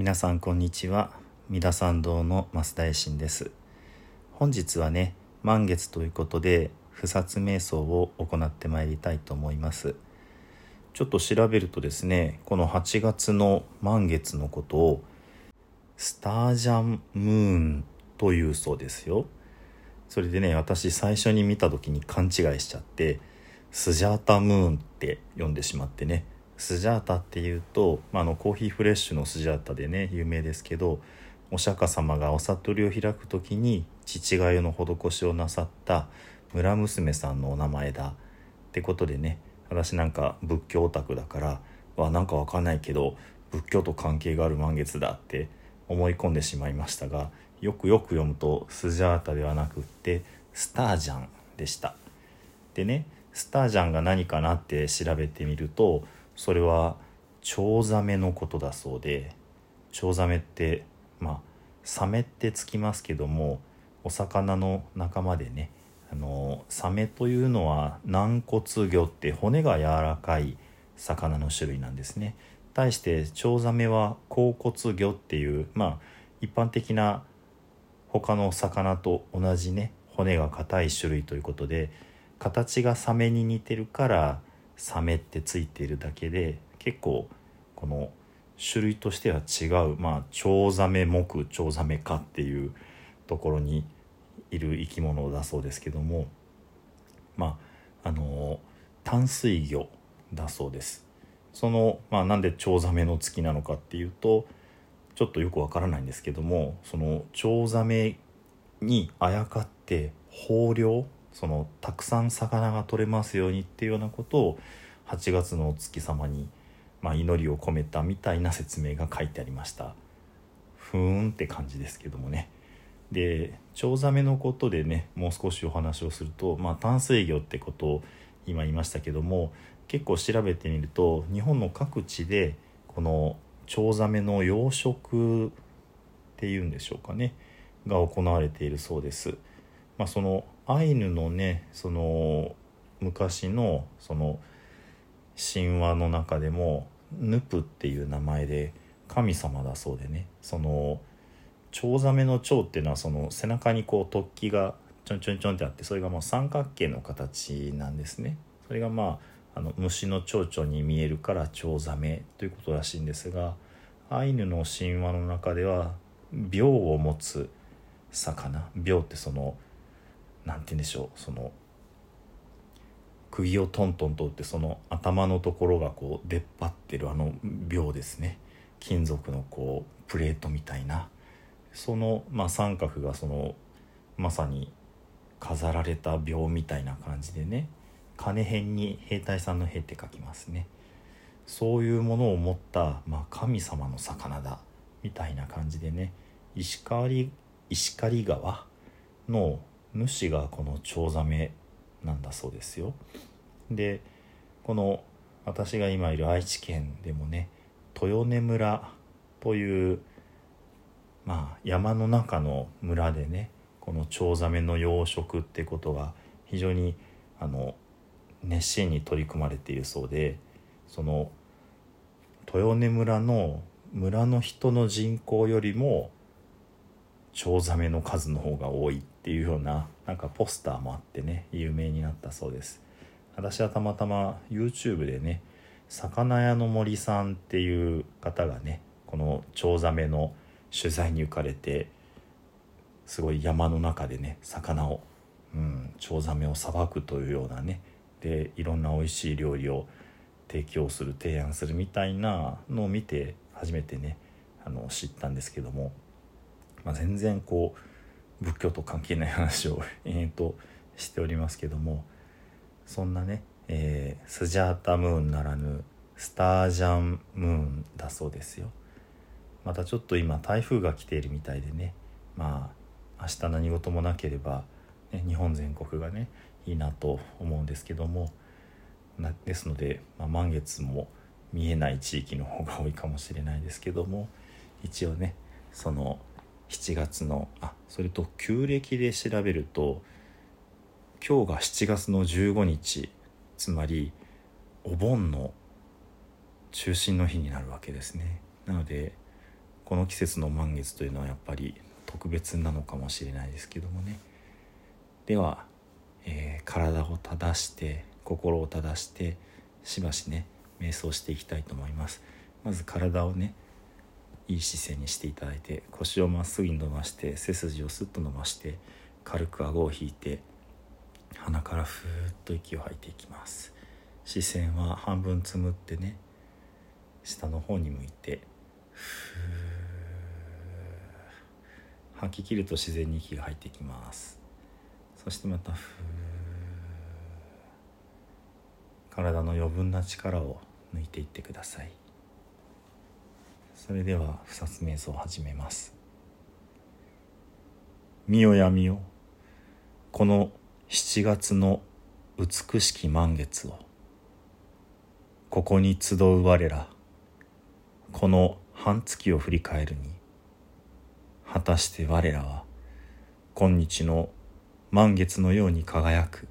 皆さんこんにちは。三田参道の増田衛進です。本日はね満月ということで不殺瞑想を行ってまいりたいと思います。ちょっと調べるとですねこの8月の満月のことをスタージャンムーンというそうですよ。それでね私最初に見た時に勘違いしちゃってスジャータムーンって読んでしまってね。スジャータっていうと、まあ、のコーヒーフレッシュのスジャータでね有名ですけどお釈迦様がお悟りを開く時に父がゆの施しをなさった村娘さんのお名前だってことでね私なんか仏教オタクだからわなんかわかんないけど仏教と関係がある満月だって思い込んでしまいましたがよくよく読むとスジャータではなくってスタージャンでした。でねスタージャンが何かなって調べてみるとそれはチョウザメのことだそうでチョウザメってまあサメってつきますけどもお魚の仲間でねあのサメというのは軟骨魚って骨が柔らかい魚の種類なんですね。対してチョウザメは甲骨魚っていうまあ一般的な他の魚と同じね骨が硬い種類ということで形がサメに似てるからサメってついているだけで結構この種類としては違うまあチョウザメ目チョウザメ科っていうところにいる生き物だそうですけどもまああの淡水魚だそうです。その、まあ、なんでチョウザメの月なのかっていうとちょっとよくわからないんですけどもそのチョウザメにあやかって豊漁そのたくさん魚が取れますようにっていうようなことを8月のお月様に、まあ、祈りを込めたみたいな説明が書いてありましたふーんって感じですけどもねでチョウザメのことでねもう少しお話をすると、まあ、淡水魚ってことを今言いましたけども結構調べてみると日本の各地でこのチョウザメの養殖っていうんでしょうかねが行われているそうです。まあ、そのアイヌのねその昔のその神話の中でもヌプっていう名前で神様だそうでね。そのチョウザメの蝶っていうのはその背中にこう突起がちょんちょんちょんってあってそれがもう三角形の形なんですね。それがまああの虫の蝶々に見えるからチョウザメということらしいんですがアイヌの神話の中では鋲を持つ魚。鋲ってその何て言うんでしょう。その釘をトントンと打ってその頭のところがこう出っ張ってるあの鋲ですね。金属のこうプレートみたいな。その、まあ、三角がそのまさに飾られた鋲みたいな感じでね。金辺に兵隊さんの兵って書きますね。そういうものを持った、まあ、神様の魚だみたいな感じでね。石狩石狩川の主がこのチョウザメなんだそうですよ。でこの私が今いる愛知県でもね豊根村というまあ山の中の村でねこのチョウザメの養殖ってことが非常にあの熱心に取り組まれているそうでその豊根村の村の人の人口よりもチョウザメの数の方が多いっていうようななんかポスターもあってね有名になったそうです。私はたまたま YouTube でね魚屋の森さんっていう方がねこのチョウザメの取材に行かれてすごい山の中でね魚を、うん、チョウザメをさばくというようなねでいろんな美味しい料理を提供する提案するみたいなのを見て初めてねあの知ったんですけども。まあ、全然こう仏教と関係ない話を延々としておりますけどもそんなね、えー、スジャータムーンならぬスタージャンムーンだそうですよ。またちょっと今台風が来ているみたいでねまあ明日何事もなければ、ね、日本全国がねいいなと思うんですけどもなですので、まあ、満月も見えない地域の方が多いかもしれないですけども一応ねその7月のあそれと旧暦で調べると今日が7月の15日つまりお盆の中心の日になるわけですね。なのでこの季節の満月というのはやっぱり特別なのかもしれないですけどもね。では、えー、体を正して心を正してしばしね瞑想していきたいと思います。まず体をねいい姿勢にしていただいて腰をまっすぐに伸ばして背筋をスッと伸ばして軽く顎を引いて鼻からふーっと息を吐いていきます。視線は半分つむってね下の方に向いてふー吐き切ると自然に息が入ってきます。そしてまたふー体の余分な力を抜いていってください。それでは不殺瞑想を始めます。見よやみよ。この7月の美しき満月を。ここに集う我ら。この半月を振り返るに。果たして我らは今日の満月のように輝く。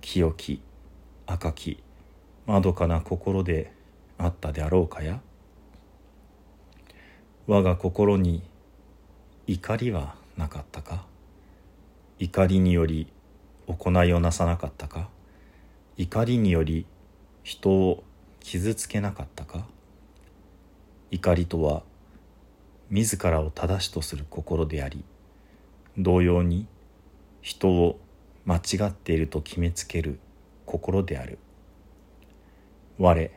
清き赤きまどかな心であったであろうかや？我が心に怒りはなかったか？怒りにより行いをなさなかったか？怒りにより人を傷つけなかったか？怒りとは自らを正しとする心であり同様に人を間違っていると決めつける心である。我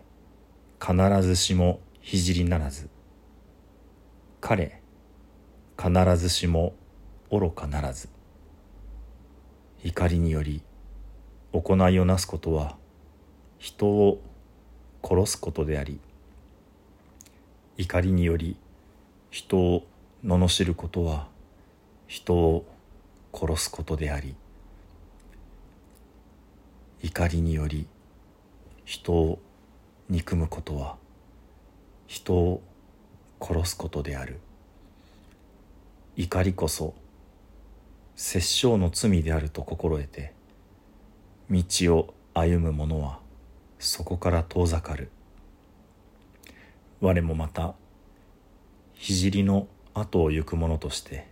必ずしも聖ならず。彼必ずしも愚かならず怒りにより行いをなすことは人を殺すことであり怒りにより人を罵ることは人を殺すことであり怒りにより人を憎むことは人を殺すことである。怒りこそ殺生の罪であると心得て道を歩む者はそこから遠ざかる。我もまた聖の後を行く者として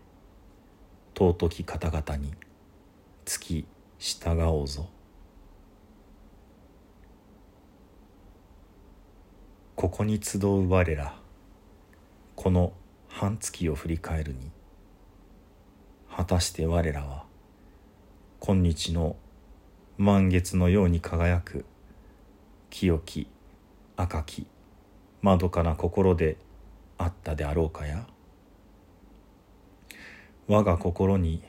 尊き方々につき従おうぞ。ここに集う我らこの半月を振り返るに果たして我らは今日の満月のように輝く清き赤きまどかな心であったであろうかや？我が心に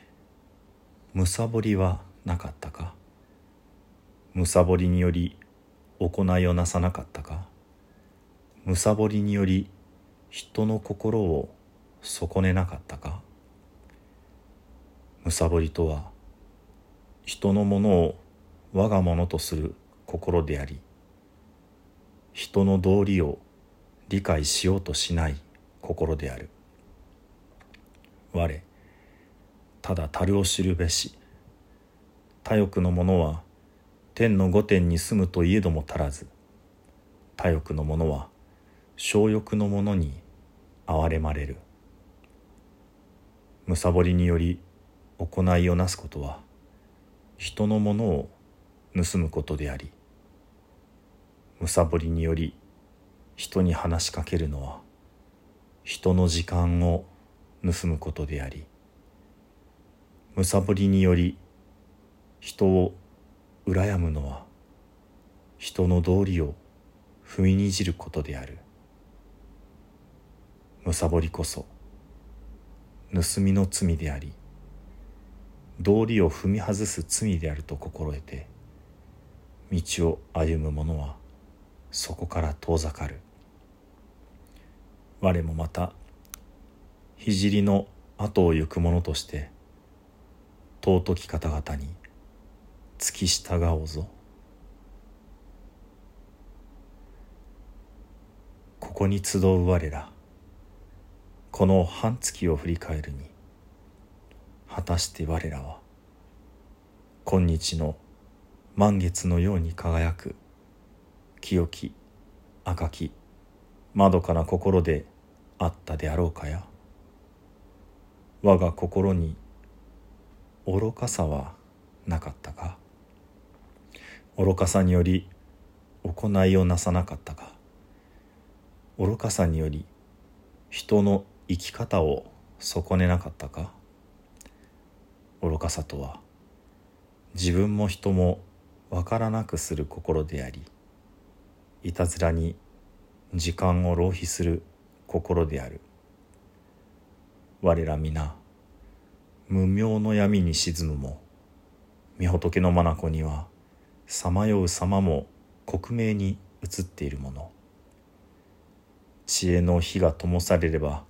むさぼりはなかったか？むさぼりにより行いをなさなかったか？むさぼりにより人の心を損ねなかったか？むさぼりとは人のものを我がものとする心であり人の道理を理解しようとしない心である。我ただ樽を知るべし他欲の者は天の御殿に住むといえども足らず他欲の者は小欲の者に憐れまれる。むさぼりにより行いをなすことは人のものを盗むことでありむさぼりにより人に話しかけるのは人の時間を盗むことでありむさぼりにより人を羨むのは人の道理を踏みにじることである。むさぼりこそ盗みの罪であり道理を踏み外す罪であると心得て道を歩む者はそこから遠ざかる。我もまた聖の後を行く者として尊き方々に付き従おうぞ。ここに集う我らこの半月を振り返るに果たして我らは今日の満月のように輝く清き赤きまどかな心であったであろうかや。我が心に愚かさはなかったか。愚かさにより行いをなさなかったか。愚かさにより人の生き方を損ねなかったか？愚かさとは自分も人も分からなくする心でありいたずらに時間を浪費する心である。我ら皆無名の闇に沈むも御仏の眼にはさまよう様も克明に映っているもの。知恵の火が灯されれば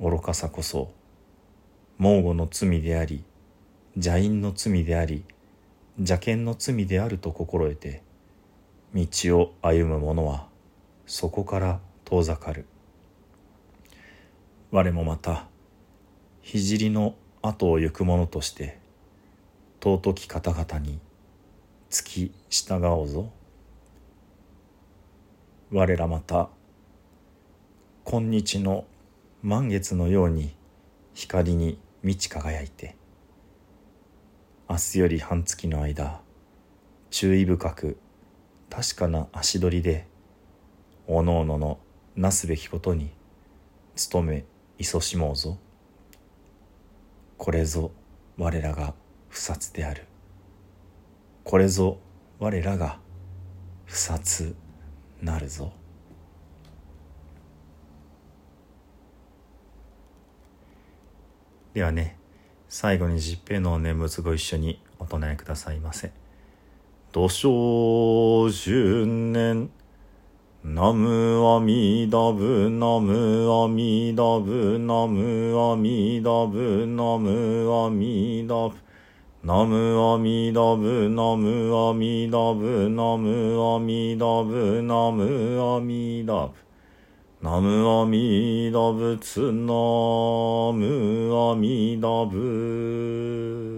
愚かさこそ猛虎の罪であり邪因の罪であり邪剣の罪であると心得て道を歩む者はそこから遠ざかる。我もまた聖の後を行く者として尊き方々に付き従おうぞ。我らまた今日の満月のように光に満ち輝いて明日より半月の間注意深く確かな足取りでおのおののなすべきことに努め勤しもうぞ。これぞ我らが不殺である。これぞ我らが不殺なるぞ。ではね最後に十平の念仏ご一緒にお唱えくださいませ。土生十年ナムアミダブナムアミダブナムアミダブナムアミダブナムアミダブナムアミダブナムアミダブナムアミダブナムアミダブツナムアミダブ